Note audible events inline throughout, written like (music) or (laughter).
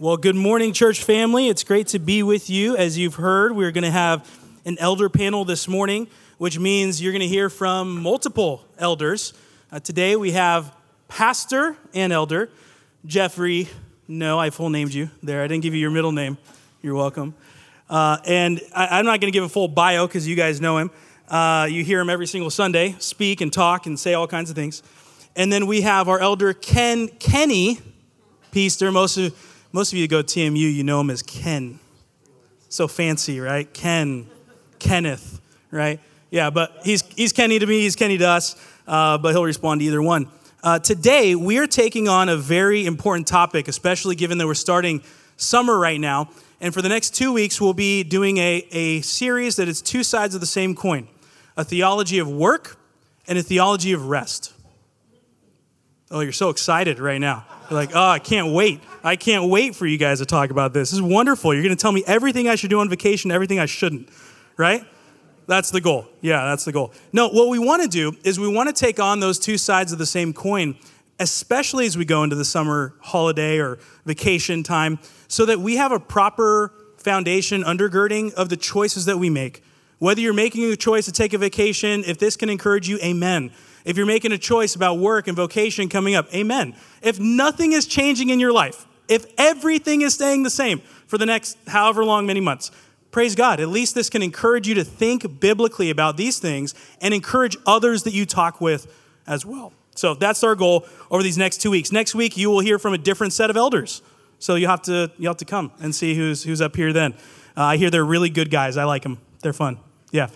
Well, good morning, church family. It's great to be with you. As you've heard, we're going to have an elder panel this morning, which means you're going to hear from multiple elders. Uh, today we have pastor and elder Jeffrey. No, I full named you there. I didn't give you your middle name. You're welcome. Uh, and I, am not going to give a full bio because you guys know him. Uh, you hear him every single Sunday speak and talk and say all kinds of things. And then we have our elder Ken Kenny Peaster. Most of most of you go TMU, you know him as Ken. So fancy, right? Ken, Kenneth, right? Yeah, but he's, he's Kenny to me, he's Kenny to us, uh, but he'll respond to either one. Uh, today, we are taking on a very important topic, especially given that we're starting summer right now. And for the next two weeks, we'll be doing a, a series that is two sides of the same coin a theology of work and a theology of rest. Oh, you're so excited right now. You're like, oh, I can't wait. I can't wait for you guys to talk about this. This is wonderful. You're going to tell me everything I should do on vacation, everything I shouldn't, right? That's the goal. Yeah, that's the goal. No, what we want to do is we want to take on those two sides of the same coin, especially as we go into the summer holiday or vacation time, so that we have a proper foundation undergirding of the choices that we make. Whether you're making a choice to take a vacation, if this can encourage you, amen. If you're making a choice about work and vocation coming up, amen. If nothing is changing in your life, if everything is staying the same for the next however long, many months, praise God. At least this can encourage you to think biblically about these things and encourage others that you talk with as well. So that's our goal over these next two weeks. Next week, you will hear from a different set of elders. So you have to, you have to come and see who's, who's up here then. Uh, I hear they're really good guys. I like them, they're fun. Yeah.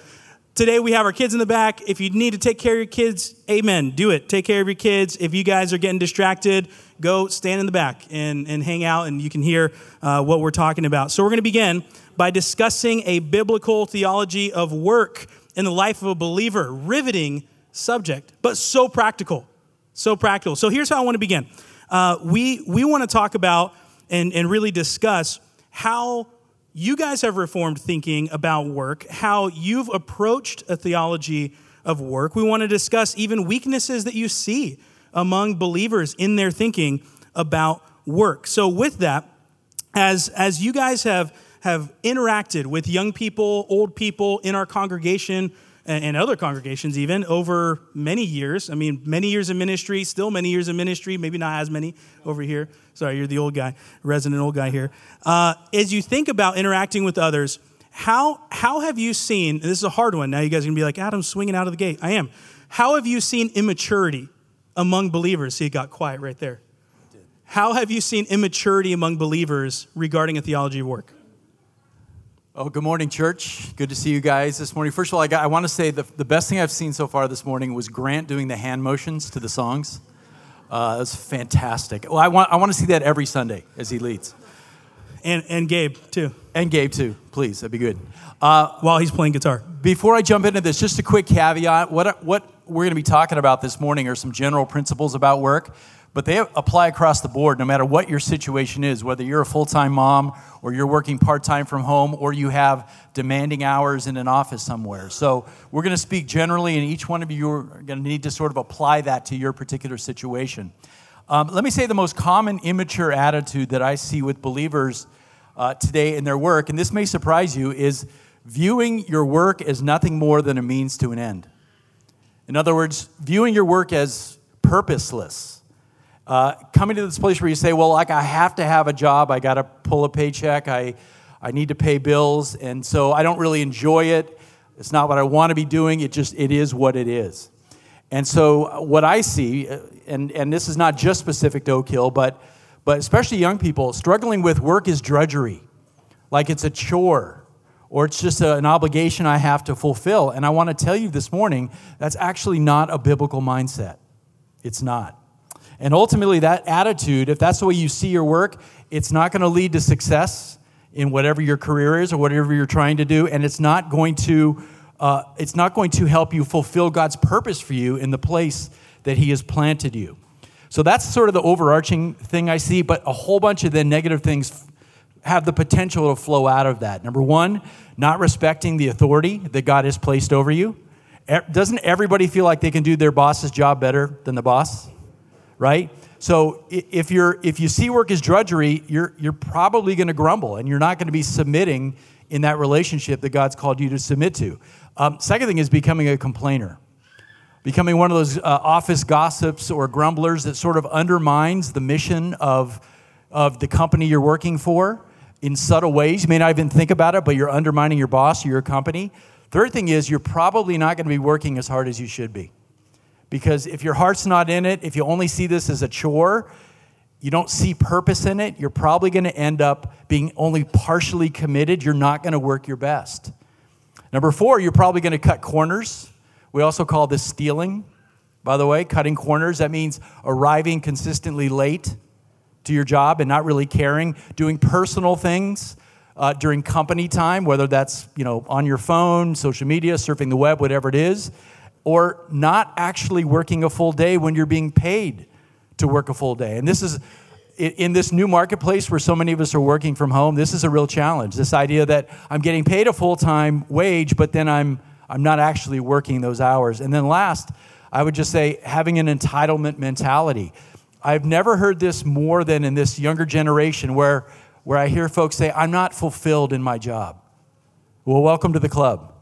Today we have our kids in the back. If you need to take care of your kids, amen. Do it. Take care of your kids. If you guys are getting distracted, go stand in the back and, and hang out and you can hear uh, what we're talking about. So we're going to begin by discussing a biblical theology of work in the life of a believer. Riveting subject, but so practical. So practical. So here's how I want to begin. Uh, we we want to talk about and, and really discuss how you guys have reformed thinking about work, how you've approached a theology of work. We want to discuss even weaknesses that you see among believers in their thinking about work. So, with that, as, as you guys have, have interacted with young people, old people in our congregation, and other congregations even over many years. I mean, many years of ministry, still many years of ministry, maybe not as many over here. Sorry, you're the old guy, resident old guy here. Uh, as you think about interacting with others, how, how have you seen, this is a hard one, now you guys are gonna be like, Adam's swinging out of the gate. I am. How have you seen immaturity among believers? See, it got quiet right there. How have you seen immaturity among believers regarding a theology of work? Oh, good morning, church. Good to see you guys this morning. First of all, I, got, I want to say the, the best thing I've seen so far this morning was Grant doing the hand motions to the songs. Uh, that's fantastic. Well, I want, I want to see that every Sunday as he leads. And, and Gabe, too. And Gabe, too. Please, that'd be good. Uh, While he's playing guitar. Before I jump into this, just a quick caveat. What, what we're going to be talking about this morning are some general principles about work but they apply across the board no matter what your situation is, whether you're a full time mom or you're working part time from home or you have demanding hours in an office somewhere. So, we're going to speak generally, and each one of you are going to need to sort of apply that to your particular situation. Um, let me say the most common immature attitude that I see with believers uh, today in their work, and this may surprise you, is viewing your work as nothing more than a means to an end. In other words, viewing your work as purposeless uh, coming to this place where you say, well, like I have to have a job, I got to pull a paycheck, I, I need to pay bills, and so I don't really enjoy it. It's not what I want to be doing. It just it is what it is. And so uh, what I see, uh, and and this is not just specific to Oak Hill, but but especially young people struggling with work is drudgery, like it's a chore or it's just a, an obligation I have to fulfill. And I want to tell you this morning that's actually not a biblical mindset. It's not. And ultimately, that attitude, if that's the way you see your work, it's not going to lead to success in whatever your career is or whatever you're trying to do, and it's not going to uh, it's not going to help you fulfill God's purpose for you in the place that He has planted you. So that's sort of the overarching thing I see, but a whole bunch of the negative things have the potential to flow out of that. Number one, not respecting the authority that God has placed over you. Doesn't everybody feel like they can do their boss's job better than the boss? Right? So if, you're, if you see work as drudgery, you're, you're probably going to grumble and you're not going to be submitting in that relationship that God's called you to submit to. Um, second thing is becoming a complainer. Becoming one of those uh, office gossips or grumblers that sort of undermines the mission of, of the company you're working for in subtle ways. You may not even think about it, but you're undermining your boss or your company. Third thing is, you're probably not going to be working as hard as you should be. Because if your heart's not in it, if you only see this as a chore, you don't see purpose in it, you're probably going to end up being only partially committed. You're not going to work your best. Number four, you're probably going to cut corners. We also call this stealing, by the way, cutting corners. That means arriving consistently late to your job and not really caring, doing personal things uh, during company time, whether that's you know on your phone, social media, surfing the web, whatever it is, or not actually working a full day when you're being paid to work a full day. And this is in this new marketplace where so many of us are working from home, this is a real challenge. This idea that I'm getting paid a full time wage, but then I'm, I'm not actually working those hours. And then last, I would just say having an entitlement mentality. I've never heard this more than in this younger generation where, where I hear folks say, I'm not fulfilled in my job. Well, welcome to the club,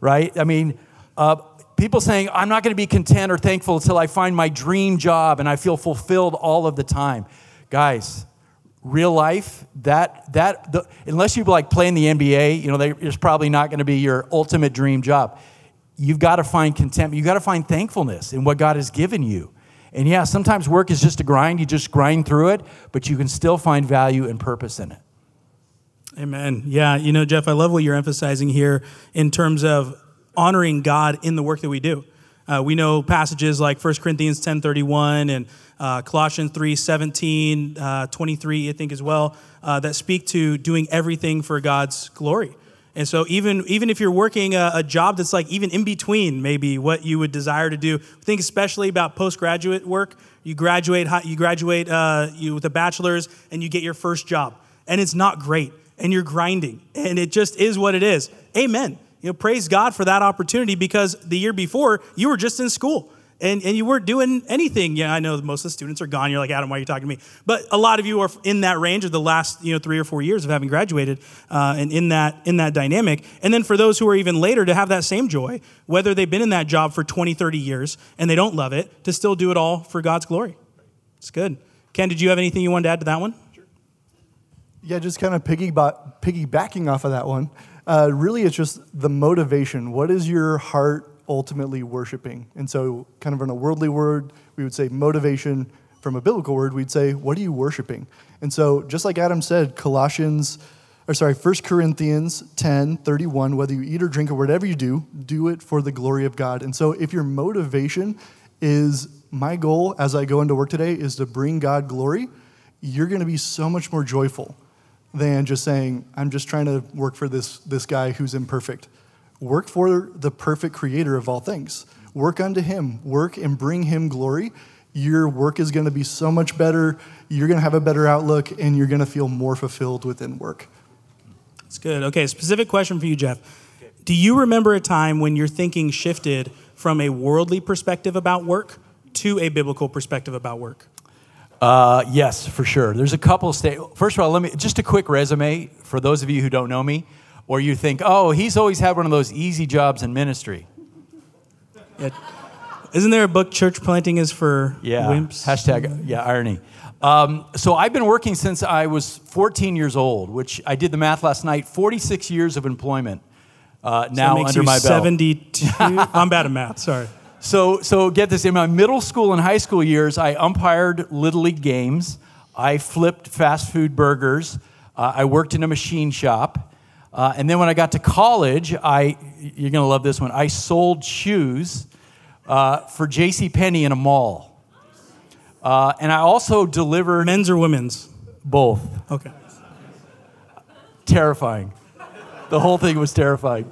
right? I mean, uh, people saying, I'm not going to be content or thankful until I find my dream job and I feel fulfilled all of the time. Guys, real life, that, that the, unless you like play in the NBA, you know, it's probably not going to be your ultimate dream job. You've got to find contentment. You've got to find thankfulness in what God has given you. And yeah, sometimes work is just a grind. You just grind through it, but you can still find value and purpose in it. Amen. Yeah, you know, Jeff, I love what you're emphasizing here in terms of honoring God in the work that we do. Uh, we know passages like 1 Corinthians 10.31 and uh, Colossians 3, 17, uh, 23, I think as well, uh, that speak to doing everything for God's glory. And so even, even if you're working a, a, job that's like even in between maybe what you would desire to do, think especially about postgraduate work. You graduate, you graduate uh, you with a bachelor's and you get your first job. And it's not great. And you're grinding. And it just is what it is. Amen you know, praise God for that opportunity because the year before you were just in school and, and you weren't doing anything. Yeah, I know most of the students are gone. You're like, Adam, why are you talking to me? But a lot of you are in that range of the last, you know, three or four years of having graduated uh, and in that, in that dynamic. And then for those who are even later to have that same joy, whether they've been in that job for 20, 30 years and they don't love it, to still do it all for God's glory. It's good. Ken, did you have anything you wanted to add to that one? Yeah, just kind of piggybacking off of that one. Uh, really, it's just the motivation. What is your heart ultimately worshiping? And so, kind of in a worldly word, we would say motivation. From a biblical word, we'd say, what are you worshiping? And so, just like Adam said, Colossians, or sorry, 1 Corinthians 10 31, whether you eat or drink or whatever you do, do it for the glory of God. And so, if your motivation is my goal as I go into work today is to bring God glory, you're going to be so much more joyful than just saying, I'm just trying to work for this, this guy who's imperfect. Work for the perfect creator of all things. Work unto him. Work and bring him glory. Your work is going to be so much better. You're going to have a better outlook, and you're going to feel more fulfilled within work. That's good. Okay, specific question for you, Jeff. Do you remember a time when your thinking shifted from a worldly perspective about work to a biblical perspective about work? Uh, yes, for sure. There's a couple of states. First of all, let me just a quick resume for those of you who don't know me, or you think, oh, he's always had one of those easy jobs in ministry. Yeah. Isn't there a book, Church Planting is for yeah. Wimps? Hashtag, yeah, irony. Um, so I've been working since I was 14 years old, which I did the math last night, 46 years of employment uh, now under my belt. 72. (laughs) I'm bad at math, sorry. So, so get this in my middle school and high school years, I umpired Little League games. I flipped fast food burgers. Uh, I worked in a machine shop. Uh, and then when I got to college, I, you're going to love this one, I sold shoes uh, for J.C. Penney in a mall. Uh, and I also delivered. Men's or women's? Both. Okay. Terrifying. The whole thing was terrifying.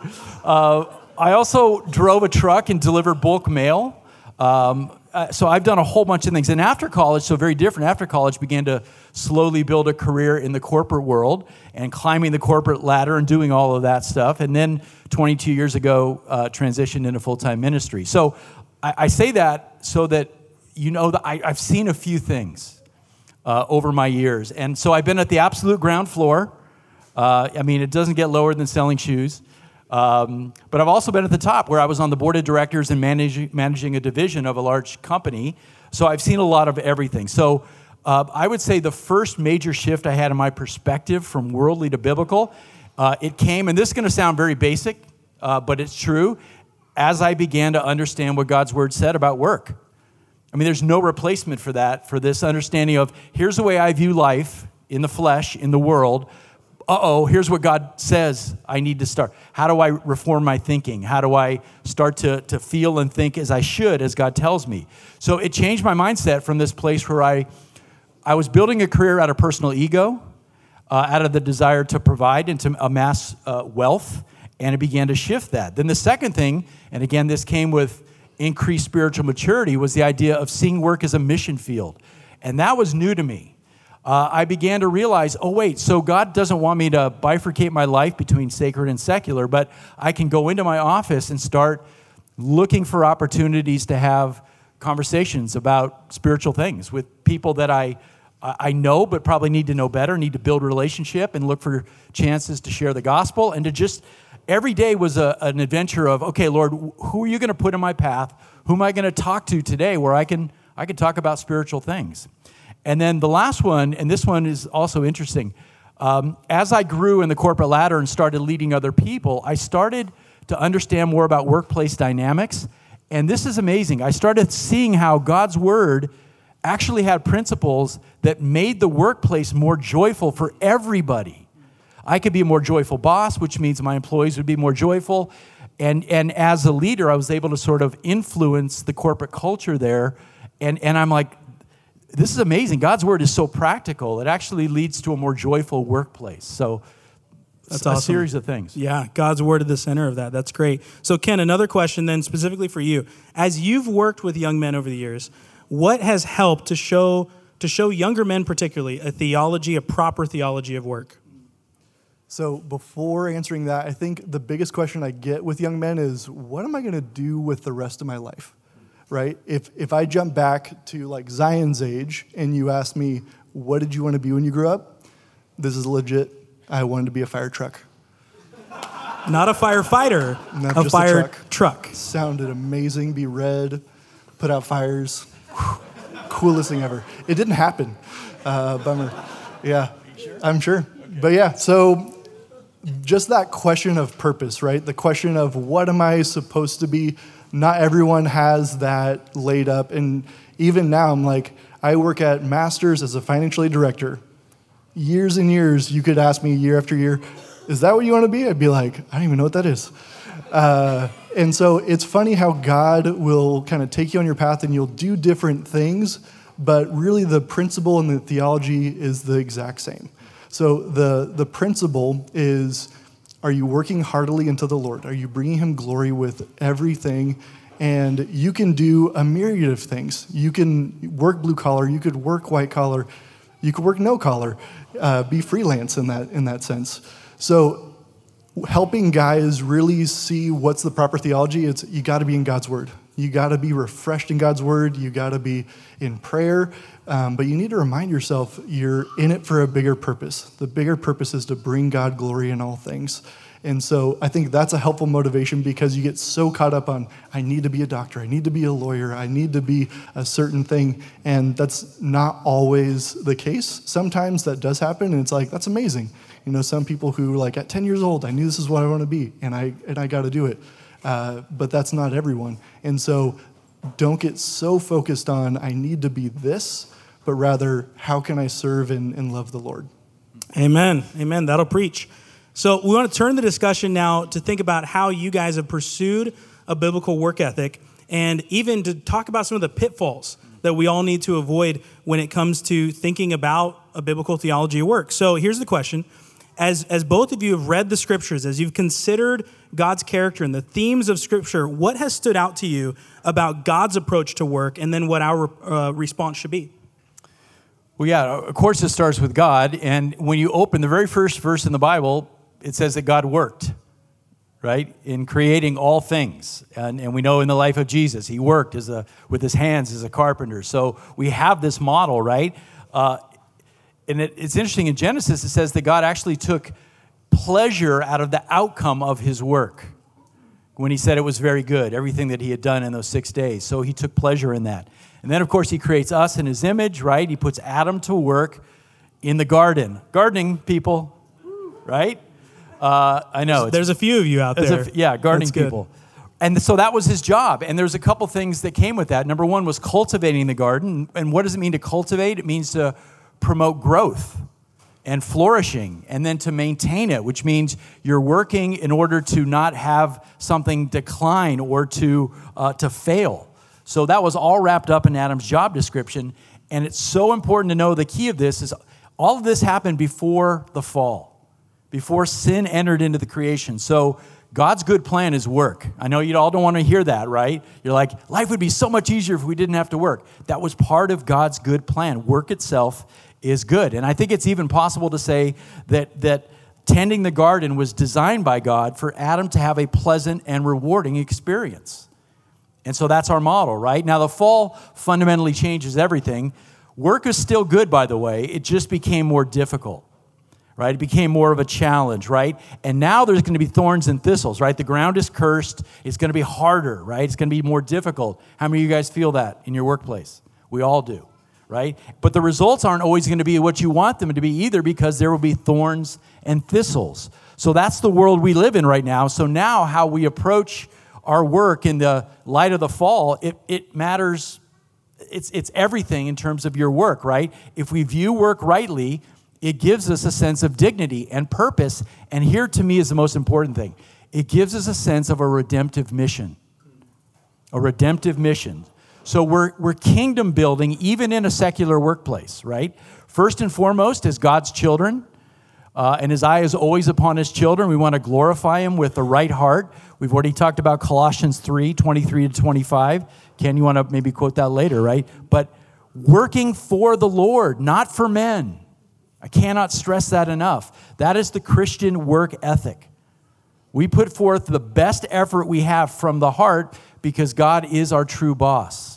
I also drove a truck and delivered bulk mail. Um, uh, so I've done a whole bunch of things. And after college, so very different, after college, began to slowly build a career in the corporate world and climbing the corporate ladder and doing all of that stuff. And then 22 years ago, uh, transitioned into full time ministry. So I, I say that so that you know, that I, I've seen a few things uh, over my years. And so I've been at the absolute ground floor. Uh, I mean, it doesn't get lower than selling shoes. Um, but I've also been at the top where I was on the board of directors and managing, managing a division of a large company. So I've seen a lot of everything. So uh, I would say the first major shift I had in my perspective from worldly to biblical, uh, it came, and this is going to sound very basic, uh, but it's true, as I began to understand what God's word said about work. I mean, there's no replacement for that, for this understanding of here's the way I view life in the flesh, in the world. Uh oh, here's what God says I need to start. How do I reform my thinking? How do I start to, to feel and think as I should, as God tells me? So it changed my mindset from this place where I, I was building a career out of personal ego, uh, out of the desire to provide and to amass uh, wealth, and it began to shift that. Then the second thing, and again, this came with increased spiritual maturity was the idea of seeing work as a mission field. And that was new to me. Uh, I began to realize oh, wait, so God doesn't want me to bifurcate my life between sacred and secular, but I can go into my office and start looking for opportunities to have conversations about spiritual things with people that I, I know but probably need to know better, need to build relationship and look for chances to share the gospel and to just every day was a, an adventure of, okay, Lord, who are you going to put in my path? Who am I going to talk to today where I can, I can talk about spiritual things? And then the last one, and this one is also interesting. Um, as I grew in the corporate ladder and started leading other people, I started to understand more about workplace dynamics. And this is amazing. I started seeing how God's word actually had principles that made the workplace more joyful for everybody. I could be a more joyful boss, which means my employees would be more joyful. And, and as a leader, I was able to sort of influence the corporate culture there. And, and I'm like, this is amazing. God's word is so practical. It actually leads to a more joyful workplace. So that's a awesome. series of things. Yeah, God's word at the center of that. That's great. So, Ken, another question then specifically for you. As you've worked with young men over the years, what has helped to show to show younger men particularly a theology, a proper theology of work? So, before answering that, I think the biggest question I get with young men is what am I going to do with the rest of my life? Right? If, if I jump back to like Zion's age and you ask me, what did you want to be when you grew up? This is legit. I wanted to be a fire truck. Not a firefighter, Not a fire a truck. truck. Sounded amazing, be red, put out fires. Coolest thing ever. It didn't happen. Uh, bummer. Yeah, sure? I'm sure. But yeah, so just that question of purpose, right? The question of what am I supposed to be? Not everyone has that laid up. And even now, I'm like, I work at Masters as a financial aid director. Years and years, you could ask me year after year, is that what you want to be? I'd be like, I don't even know what that is. Uh, and so it's funny how God will kind of take you on your path and you'll do different things, but really the principle and the theology is the exact same. So the, the principle is are you working heartily unto the Lord? Are you bringing Him glory with everything? And you can do a myriad of things. You can work blue collar, you could work white collar, you could work no collar, uh, be freelance in that, in that sense. So helping guys really see what's the proper theology, it's you got to be in God's word. You got to be refreshed in God's word. You got to be in prayer. Um, but you need to remind yourself you're in it for a bigger purpose. The bigger purpose is to bring God glory in all things. And so I think that's a helpful motivation because you get so caught up on, I need to be a doctor, I need to be a lawyer, I need to be a certain thing. And that's not always the case. Sometimes that does happen, and it's like, that's amazing. You know, some people who, like, at 10 years old, I knew this is what I want to be, and I, and I got to do it. Uh, but that's not everyone. And so don't get so focused on, I need to be this but rather, how can I serve and, and love the Lord? Amen. Amen. That'll preach. So, we want to turn the discussion now to think about how you guys have pursued a biblical work ethic and even to talk about some of the pitfalls that we all need to avoid when it comes to thinking about a biblical theology of work. So, here's the question as, as both of you have read the scriptures, as you've considered God's character and the themes of scripture, what has stood out to you about God's approach to work and then what our uh, response should be? Well, yeah, of course, it starts with God. And when you open the very first verse in the Bible, it says that God worked, right? In creating all things. And, and we know in the life of Jesus, he worked as a, with his hands as a carpenter. So we have this model, right? Uh, and it, it's interesting in Genesis, it says that God actually took pleasure out of the outcome of his work when he said it was very good, everything that he had done in those six days. So he took pleasure in that. And then, of course, he creates us in his image, right? He puts Adam to work in the garden. Gardening people, right? Uh, I know. There's a few of you out there. A, yeah, gardening people. And so that was his job. And there's a couple things that came with that. Number one was cultivating the garden. And what does it mean to cultivate? It means to promote growth and flourishing, and then to maintain it, which means you're working in order to not have something decline or to, uh, to fail. So that was all wrapped up in Adam's job description. And it's so important to know the key of this is all of this happened before the fall, before sin entered into the creation. So God's good plan is work. I know you all don't want to hear that, right? You're like, life would be so much easier if we didn't have to work. That was part of God's good plan. Work itself is good. And I think it's even possible to say that, that tending the garden was designed by God for Adam to have a pleasant and rewarding experience. And so that's our model, right? Now, the fall fundamentally changes everything. Work is still good, by the way, it just became more difficult. Right? It became more of a challenge, right? And now there's going to be thorns and thistles, right? The ground is cursed. It's going to be harder, right? It's going to be more difficult. How many of you guys feel that in your workplace? We all do right? But the results aren't always going to be what you want them to be either because there will be thorns and thistles. So that's the world we live in right now. So now, how we approach our work in the light of the fall, it, it matters. It's, it's everything in terms of your work, right? If we view work rightly, it gives us a sense of dignity and purpose. And here to me is the most important thing it gives us a sense of a redemptive mission. A redemptive mission. So we're, we're kingdom building even in a secular workplace, right? First and foremost, as God's children, uh, and his eye is always upon his children. We want to glorify him with the right heart. We've already talked about Colossians 3 23 to 25. Ken, you want to maybe quote that later, right? But working for the Lord, not for men. I cannot stress that enough. That is the Christian work ethic. We put forth the best effort we have from the heart because God is our true boss.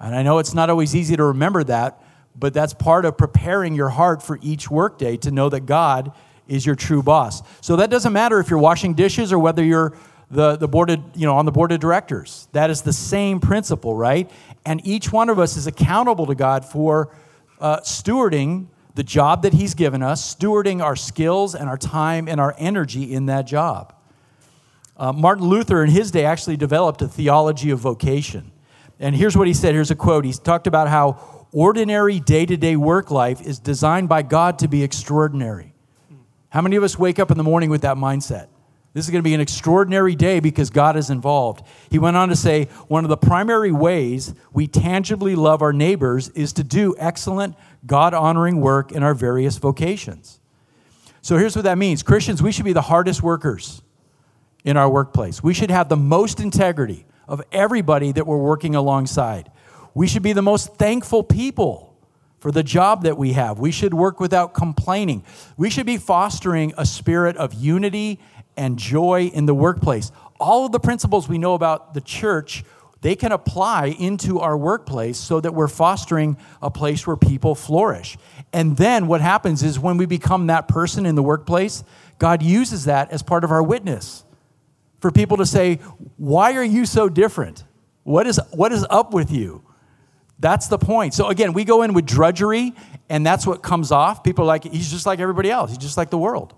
And I know it's not always easy to remember that, but that's part of preparing your heart for each workday to know that God is your true boss. So that doesn't matter if you're washing dishes or whether you're the, the board of, you know, on the board of directors. That is the same principle, right? And each one of us is accountable to God for uh, stewarding the job that He's given us, stewarding our skills and our time and our energy in that job. Uh, Martin Luther, in his day, actually developed a theology of vocation. And here's what he said here's a quote. He talked about how ordinary day to day work life is designed by God to be extraordinary. How many of us wake up in the morning with that mindset? This is going to be an extraordinary day because God is involved. He went on to say one of the primary ways we tangibly love our neighbors is to do excellent, God honoring work in our various vocations. So here's what that means Christians, we should be the hardest workers in our workplace. We should have the most integrity of everybody that we're working alongside. We should be the most thankful people for the job that we have. We should work without complaining. We should be fostering a spirit of unity and joy in the workplace. All of the principles we know about the church, they can apply into our workplace so that we're fostering a place where people flourish. And then what happens is when we become that person in the workplace, God uses that as part of our witness for people to say, Why are you so different? What is, what is up with you? That's the point. So again, we go in with drudgery, and that's what comes off. People are like, He's just like everybody else, he's just like the world.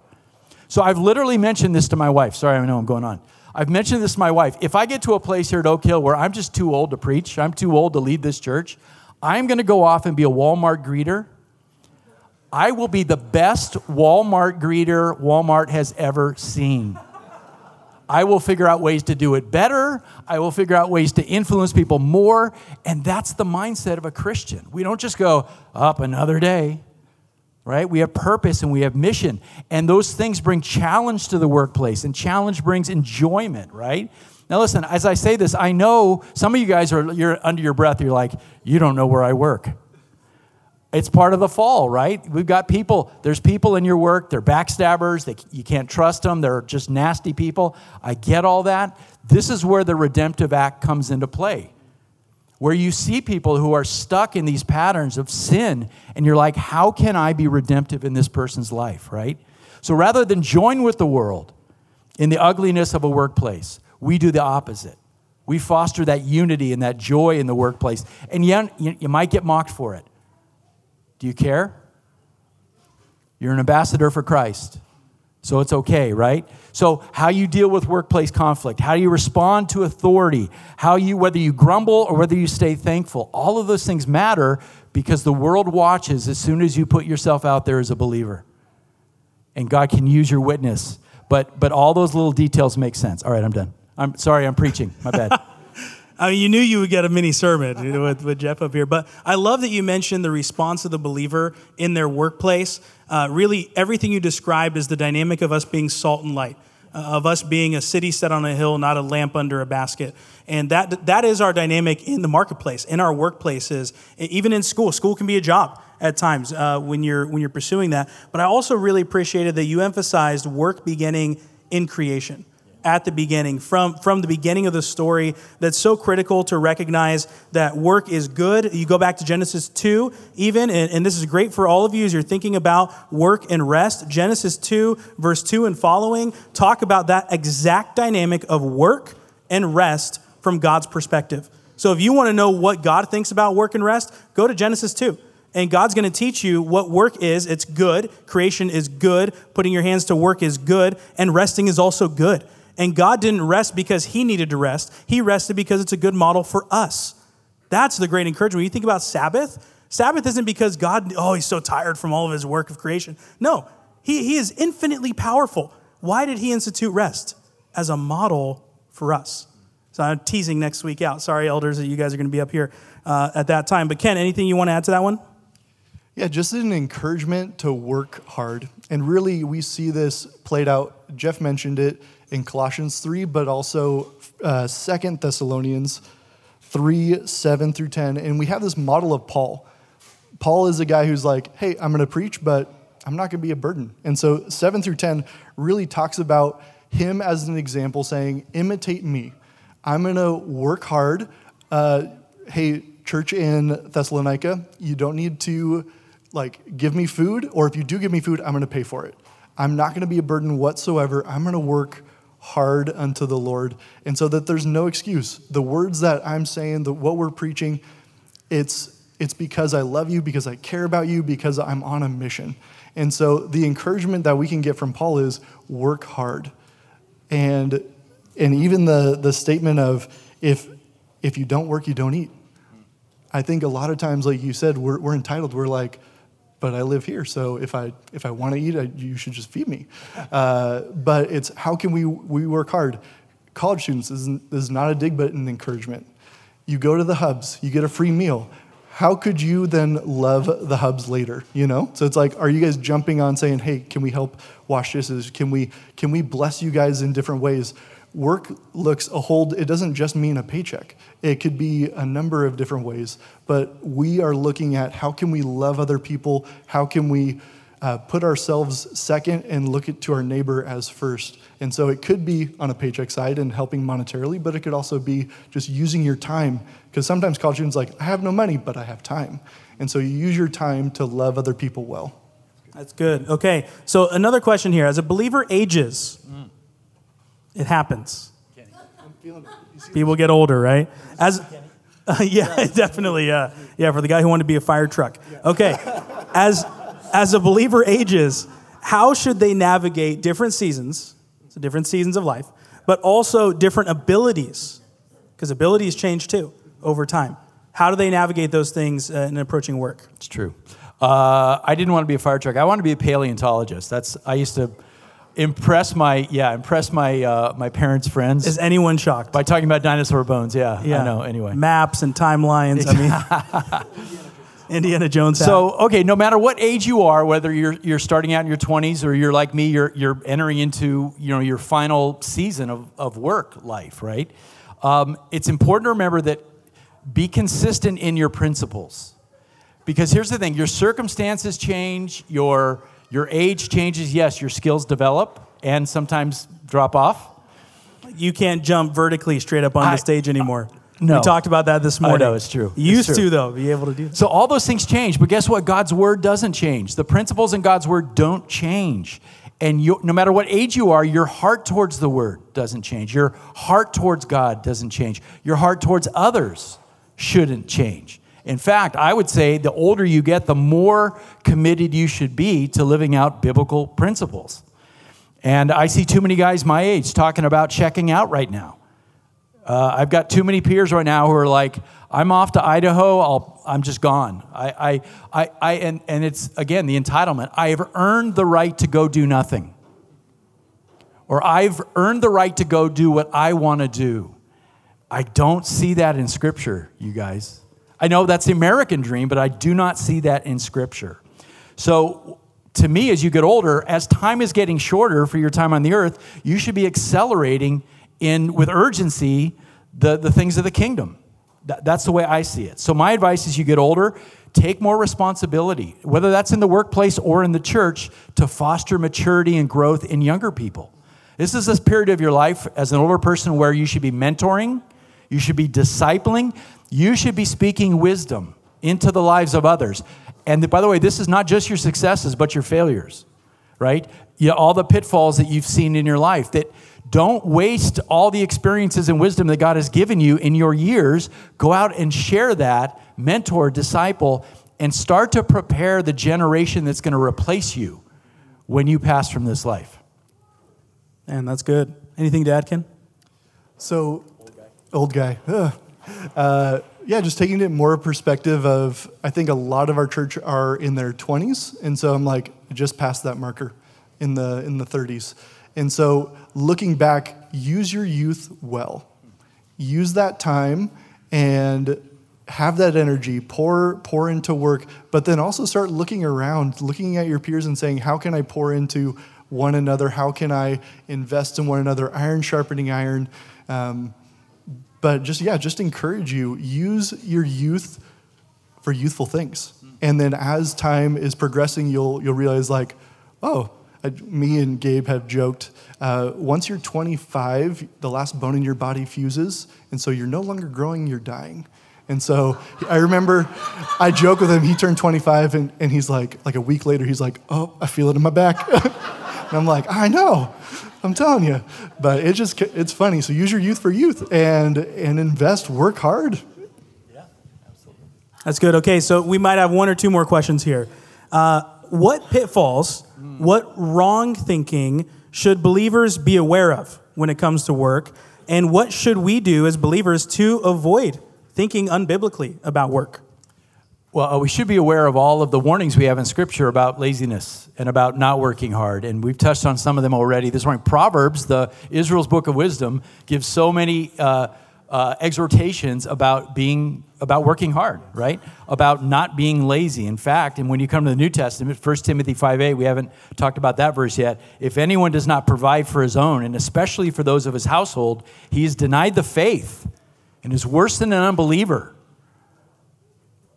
So I've literally mentioned this to my wife. Sorry, I know I'm going on. I've mentioned this to my wife. If I get to a place here at Oak Hill where I'm just too old to preach, I'm too old to lead this church, I'm going to go off and be a Walmart greeter. I will be the best Walmart greeter Walmart has ever seen. I will figure out ways to do it better. I will figure out ways to influence people more. And that's the mindset of a Christian. We don't just go up another day, right? We have purpose and we have mission. And those things bring challenge to the workplace, and challenge brings enjoyment, right? Now, listen, as I say this, I know some of you guys are you're under your breath, you're like, you don't know where I work. It's part of the fall, right? We've got people, there's people in your work, they're backstabbers, they, you can't trust them, they're just nasty people. I get all that. This is where the redemptive act comes into play, where you see people who are stuck in these patterns of sin, and you're like, how can I be redemptive in this person's life, right? So rather than join with the world in the ugliness of a workplace, we do the opposite. We foster that unity and that joy in the workplace. And yet, you might get mocked for it. Do you care? You're an ambassador for Christ. So it's okay, right? So how you deal with workplace conflict, how you respond to authority, how you whether you grumble or whether you stay thankful, all of those things matter because the world watches as soon as you put yourself out there as a believer. And God can use your witness. But but all those little details make sense. All right, I'm done. I'm sorry, I'm preaching. My bad. (laughs) I mean, you knew you would get a mini sermon (laughs) with, with Jeff up here. But I love that you mentioned the response of the believer in their workplace. Uh, really, everything you described is the dynamic of us being salt and light, uh, of us being a city set on a hill, not a lamp under a basket. And that, that is our dynamic in the marketplace, in our workplaces, even in school. School can be a job at times uh, when, you're, when you're pursuing that. But I also really appreciated that you emphasized work beginning in creation at the beginning, from, from the beginning of the story, that's so critical to recognize that work is good. You go back to Genesis 2, even, and, and, this is great for all of you as you're thinking about work and rest. Genesis 2, verse 2 and following, talk about that exact dynamic of work and rest from God's perspective. So if you want to know what God thinks about work and rest, go to Genesis 2. And God's going to teach you what work is. It's good. Creation is good. Putting your hands to work is good. And resting is also good. And God didn't rest because he needed to rest. He rested because it's a good model for us. That's the great encouragement. When you think about Sabbath, Sabbath isn't because God, oh, he's so tired from all of his work of creation. No, he, he is infinitely powerful. Why did he institute rest? As a model for us. So I'm teasing next week out. Sorry, elders, that you guys are going to be up here uh, at that time. But Ken, anything you want to add to that one? Yeah, just an encouragement to work hard. And really, we see this played out. Jeff mentioned it in Colossians 3, but also uh, 2 Thessalonians 3 7 through 10. And we have this model of Paul. Paul is a guy who's like, hey, I'm going to preach, but I'm not going to be a burden. And so 7 through 10 really talks about him as an example, saying, imitate me. I'm going to work hard. Uh, hey, church in Thessalonica, you don't need to like give me food, or if you do give me food, I'm going to pay for it. I'm not going to be a burden whatsoever. I'm going to work hard unto the Lord. And so that there's no excuse. The words that I'm saying, the, what we're preaching, it's, it's because I love you, because I care about you, because I'm on a mission. And so the encouragement that we can get from Paul is work hard. And, and even the, the statement of if, if you don't work, you don't eat. I think a lot of times, like you said, we're, we're entitled. We're like, but I live here, so if I if I want to eat, I, you should just feed me. Uh, but it's how can we we work hard? College students this is, this is not a dig, but an encouragement. You go to the hubs, you get a free meal. How could you then love the hubs later? You know, so it's like, are you guys jumping on saying, "Hey, can we help wash dishes? Can we can we bless you guys in different ways?" Work looks a whole it doesn't just mean a paycheck. It could be a number of different ways but we are looking at how can we love other people? How can we uh, put ourselves second and look at, to our neighbor as first? And so it could be on a paycheck side and helping monetarily but it could also be just using your time because sometimes college students like i have no money but i have time. And so you use your time to love other people well. That's good. Okay so another question here. As a believer ages. Mm it happens. People get older, right? As uh, (laughs) yeah, (laughs) definitely. Yeah, yeah. For the guy who wanted to be a fire truck. Okay, (laughs) as as a believer ages, how should they navigate different seasons, so different seasons of life, but also different abilities, because abilities change too over time. How do they navigate those things uh, in approaching work? It's true. Uh, I didn't want to be a fire truck. I wanted to be a paleontologist. That's I used to impress my yeah impress my uh, my parents' friends. Is anyone shocked by talking about dinosaur bones? Yeah, yeah. I know. Anyway, maps and timelines. I mean. (laughs) Indiana Jones. So, okay, no matter what age you are, whether you're you're starting out in your 20s or you're like me, you're you're entering into you know your final season of, of work life, right? Um, it's important to remember that be consistent in your principles. Because here's the thing your circumstances change, your, your age changes. Yes, your skills develop and sometimes drop off. You can't jump vertically straight up on I- the stage anymore. no. We talked about that this I morning. know, it's true. You used true. to, though, be able to do that. So all those things change, but guess what? God's word doesn't change. The principles in God's word don't change. And you, no matter what age you are, your heart towards the word doesn't change. Your heart towards God doesn't change. Your heart towards others shouldn't change. In fact, I would say the older you get, the more committed you should be to living out biblical principles. And I see too many guys my age talking about checking out right now. Uh, I've got too many peers right now who are like, I'm off to Idaho, I'll, I'm just gone. I, I, I, I, and, and it's, again, the entitlement. I have earned the right to go do nothing. Or I've earned the right to go do what I want to do. I don't see that in Scripture, you guys. I know that's the American dream, but I do not see that in Scripture. So, to me, as you get older, as time is getting shorter for your time on the earth, you should be accelerating in with urgency the, the things of the kingdom. That, that's the way I see it. So, my advice as you get older, take more responsibility, whether that's in the workplace or in the church, to foster maturity and growth in younger people. This is this period of your life as an older person where you should be mentoring, you should be discipling, you should be speaking wisdom into the lives of others. And by the way, this is not just your successes, but your failures, right? You all the pitfalls that you've seen in your life. That don't waste all the experiences and wisdom that God has given you in your years. Go out and share that, mentor, disciple, and start to prepare the generation that's going to replace you when you pass from this life. And that's good. Anything to add, Ken? So, old guy. Ugh. Uh, yeah, just taking it more perspective of, I think a lot of our church are in their 20s, and so I'm like, just past that marker in the in the 30s, and so looking back, use your youth well, use that time, and have that energy, pour pour into work, but then also start looking around, looking at your peers and saying, how can I pour into one another? How can I invest in one another? Iron sharpening iron. Um, but just yeah just encourage you use your youth for youthful things. And then as time is progressing you'll you'll realize like oh I, me and gabe have joked uh, once you're 25 the last bone in your body fuses and so you're no longer growing you're dying. And so i remember i joke with him he turned 25 and, and he's like like a week later he's like oh i feel it in my back (laughs) and i'm like i know I'm telling you. But it just it's funny. So use your youth for youth and and invest, work hard. Yeah, absolutely. That's good. Okay, so we might have one or two more questions here. Uh, what pitfalls, what wrong thinking should believers be aware of when it comes to work? And what should we do as believers to avoid thinking unbiblically about work? Well, uh, we should be aware of all of the warnings we have in Scripture about laziness and about not working hard, and we've touched on some of them already this morning. Proverbs, the Israel's book of wisdom, gives so many uh, uh, exhortations about being about working hard, right? About not being lazy. In fact, and when you come to the New Testament, 1 Timothy 5:8, we haven't talked about that verse yet. If anyone does not provide for his own, and especially for those of his household, he is denied the faith and is worse than an unbeliever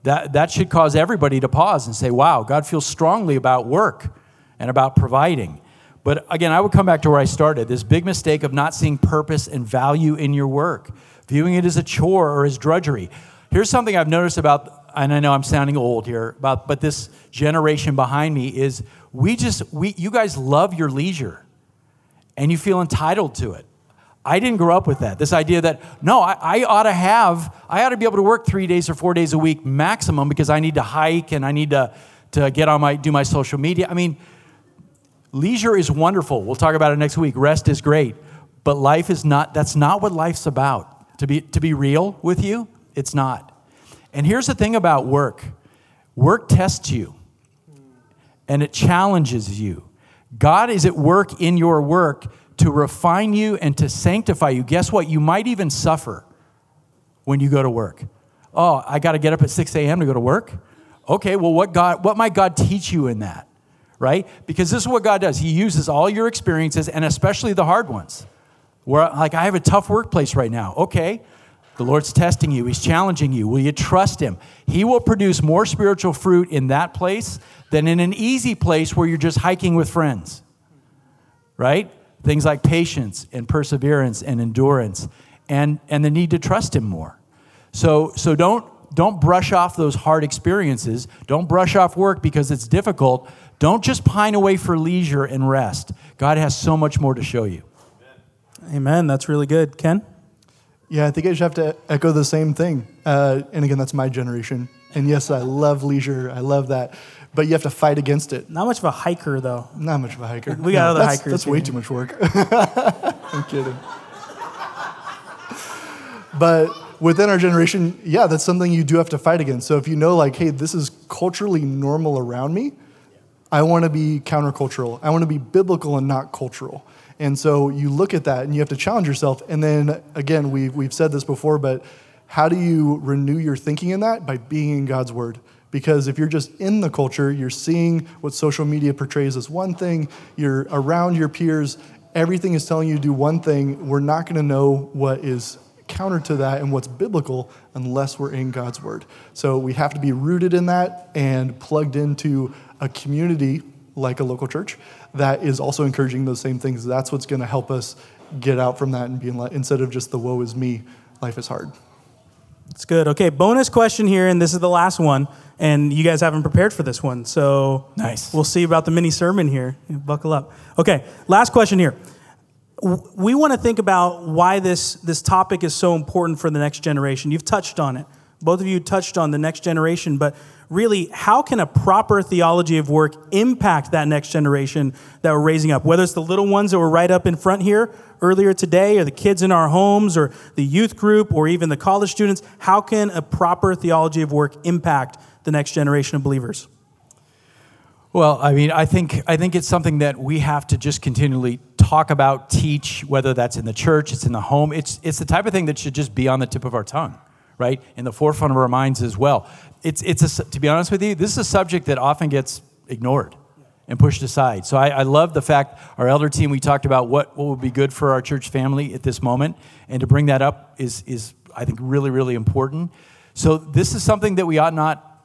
that, that should cause everybody to pause and say, wow, God feels strongly about work and about providing. But again, I would come back to where I started this big mistake of not seeing purpose and value in your work, viewing it as a chore or as drudgery. Here's something I've noticed about, and I know I'm sounding old here, about, but this generation behind me is we just, we, you guys love your leisure and you feel entitled to it. I didn't grow up with that. This idea that, no, I, I, ought to have, I ought to be able to work three days or four days a week maximum because I need to hike and I need to, to get on my, do my social media. I mean, leisure is wonderful. We'll talk about it next week. Rest is great. But life is not, that's not what life's about. To be, to be real with you, it's not. And here's the thing about work work tests you and it challenges you. God is at work in your work to refine you and to sanctify you. Guess what? You might even suffer when you go to work. Oh, I got to get up at 6 a.m. to go to work? Okay, well, what, God, what might God teach you in that? Right? Because this is what God does. He uses all your experiences and especially the hard ones. Where, like, I have a tough workplace right now. Okay, The Lord's testing you, He's challenging you. Will you trust Him? He will produce more spiritual fruit in that place than in an easy place where you're just hiking with friends. Right? Things like patience and perseverance and endurance and, and the need to trust Him more. So, so don't, don't brush off those hard experiences. Don't brush off work because it's difficult. Don't just pine away for leisure and rest. God has so much more to show you. Amen. That's really good. Ken? Yeah, I think I just have to echo the same thing. Uh, and again, that's my generation. And yes, I love leisure. I love that. But you have to fight against it. Not much of a hiker, though. Not much of a hiker. We got No, other that's, hikers That's way too much work. (laughs) I'm kidding. But within our generation, yeah, that's something you do have to fight against. So if you know, like, hey, this is culturally normal around me, I want to be countercultural. I want to be biblical and not cultural. And so you look at that and you have to challenge yourself. And then again, we've, we've said this before, but how do you renew your thinking in that? By being in God's word. Because if you're just in the culture, you're seeing what social media portrays as one thing, you're around your peers, everything is telling you to do one thing. We're not going to know what is counter to that and what's biblical unless we're in God's word. So we have to be rooted in that and plugged into a community like a local church that is also encouraging those same things. That's what's going to help us get out from that and being like, instead of just the woe is me, life is hard. It's good. Okay, bonus question here, and this is the last one. And you guys haven't prepared for this one, so Nice. We'll see about the mini sermon here. Buckle up. Okay, last question here. We want to think about why this this topic is so important for the next generation. You've touched on it. Both of you touched on the next generation, but really, how can a proper theology of work impact that next generation that we're raising up? Whether it's the little ones that were right up in front here earlier today, or the kids in our homes, or the youth group, or even the college students, how can a proper theology of work impact the next generation of believers? Well, I mean, I think I think it's something that we have to just continually talk about, teach, whether that's in the church, it's in the home. It's it's the type of thing that should just be on the tip of our tongue, right? In the forefront of our minds as well. It's it's a, to be honest with you, this is a subject that often gets ignored and pushed aside. So I, I love the fact our elder team we talked about what what would be good for our church family at this moment, and to bring that up is is I think really really important. So this is something that we ought not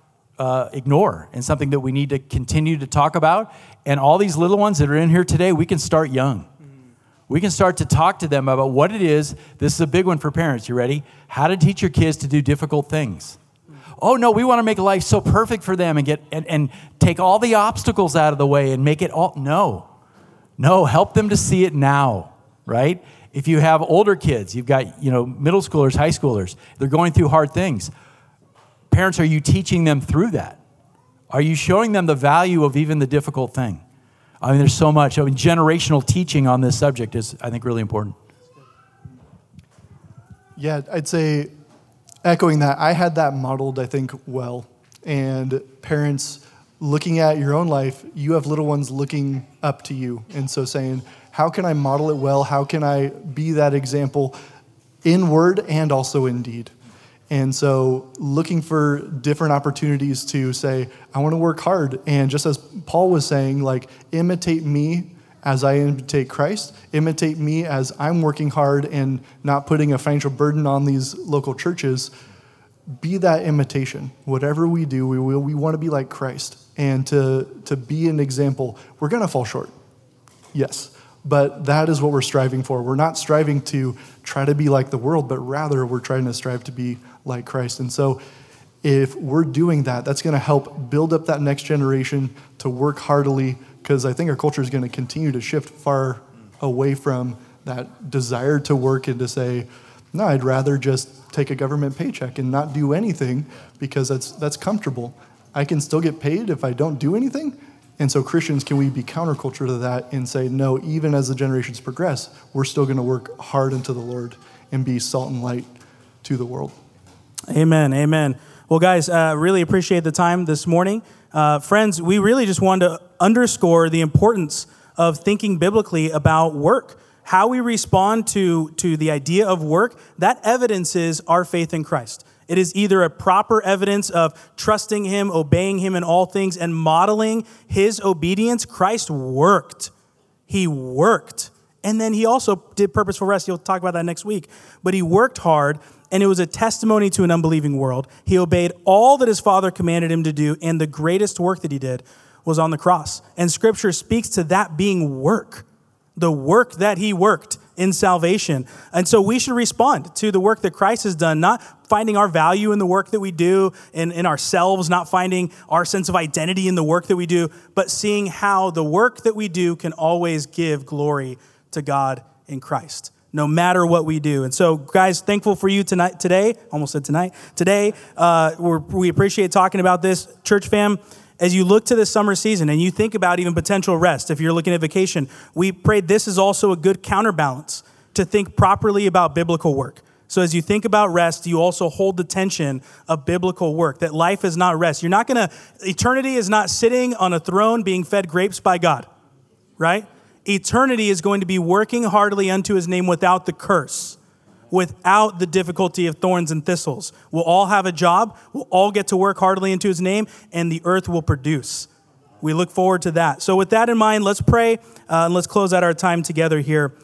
uh, ignore and something that we need to continue to talk about. And all these little ones that are in here today, we can start young. We can start to talk to them about what it is. This is a big one for parents. You ready? How to teach your kids to do difficult things. Oh no, we want to make life so perfect for them and get and, and take all the obstacles out of the way and make it all no. No, help them to see it now, right? If you have older kids, you've got, you know, middle schoolers, high schoolers, they're going through hard things parents, are you teaching them through that? Are you showing them the value of even the difficult thing? I mean, there's so much. I mean, generational teaching on this subject is, I think, really important. Yeah, I'd say echoing that, I had that modeled, I think, well. And parents looking at your own life, you have little ones looking up to you. And so saying, how can I model it well? How can I be that example in word and also in deed? And so looking for different opportunities to say, I want to work hard. And just as Paul was saying, like, imitate me as I imitate Christ, imitate me as I'm working hard and not putting a financial burden on these local churches. Be that imitation. Whatever we do, we, will, we want to be like Christ and to, to be an example. We're going to fall short. Yes. But that is what we're striving for. We're not striving to try to be like the world, but rather we're trying to strive to be like Christ. And so if we're doing that, that's going to help build up that next generation to work heartily because I think our culture is going to continue to shift far away from that desire to work and to say, no, I'd rather just take a government paycheck and not do anything because that's, that's comfortable. I can still get paid if I don't do anything. And so, Christians, can we be counterculture to that and say, no, even as the generations progress, we're still going to work hard into the Lord and be salt and light to the world? Amen. Amen. Well, guys, uh, really appreciate the time this morning. Uh, friends, we really just wanted to underscore the importance of thinking biblically about work. How we respond to, to the idea of work, that evidences our faith in Christ. It is either a proper evidence of trusting Him, obeying Him in all things, and modeling His obedience. Christ worked. He worked And then he also did purposeful rest. He'll talk about that next week. But he worked hard, and it was a testimony to an unbelieving world. He obeyed all that his father commanded him to do, and the greatest work that he did was on the cross. And scripture speaks to that being work, the work that he worked in salvation. And so we should respond to the work that Christ has done, not finding our value in the work that we do, in, in ourselves, not finding our sense of identity in the work that we do, but seeing how the work that we do can always give glory to God in Christ no matter what we do. And so, guys, thankful for you tonight, today. Almost said tonight. Today, uh, we appreciate talking about this. Church fam, as you look to the summer season and you think about even potential rest, if you're looking at vacation, we pray this is also a good counterbalance to think properly about biblical work. So as you think about rest, you also hold the tension of biblical work, that life is not rest. You're not going to, eternity is not sitting on a throne being fed grapes by God, right? eternity is going to be working heartily unto his name without the curse, without the difficulty of thorns and thistles. We'll all have a job, we'll all get to work heartily into his name, and the earth will produce. We look forward to that. So, with that in mind, let's pray uh, and let's close out our time together here.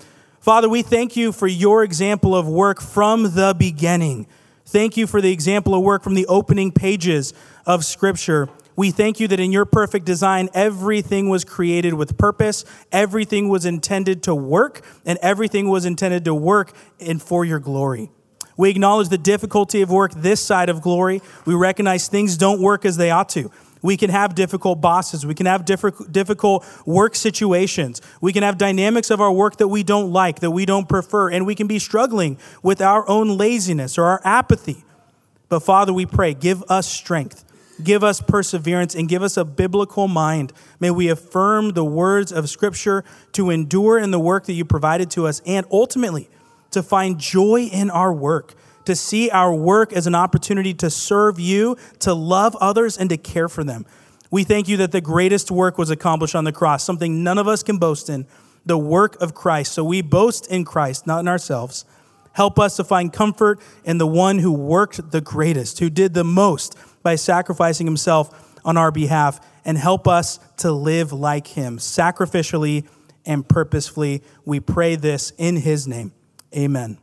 Father, we thank you for your example of work from the beginning. Thank you for the example of work from the opening pages of Scripture. We thank you that in your perfect design, everything was created with purpose, everything was intended to work, and everything was intended to work and for your glory. We acknowledge the difficulty of work this side of glory. We recognize things don't work as they ought to. We can have difficult bosses. We can have difficult work situations. We can have dynamics of our work that we don't like, that we don't prefer, and we can be struggling with our own laziness or our apathy. But Father, we pray, give us strength. Give us perseverance and give us a biblical mind. May we affirm the words of Scripture to endure in the work that you provided to us and ultimately to find joy in our work, to see our work as an opportunity to serve you, to love others, and to care for them. We thank you that the greatest work was accomplished on the cross, something none of us can boast in, the work of Christ. So we boast in Christ, not in ourselves. Help us to find comfort in the one who worked the greatest, who did the most by sacrificing himself on our behalf and help us to live like him, sacrificially and purposefully. We pray this in his name. Amen.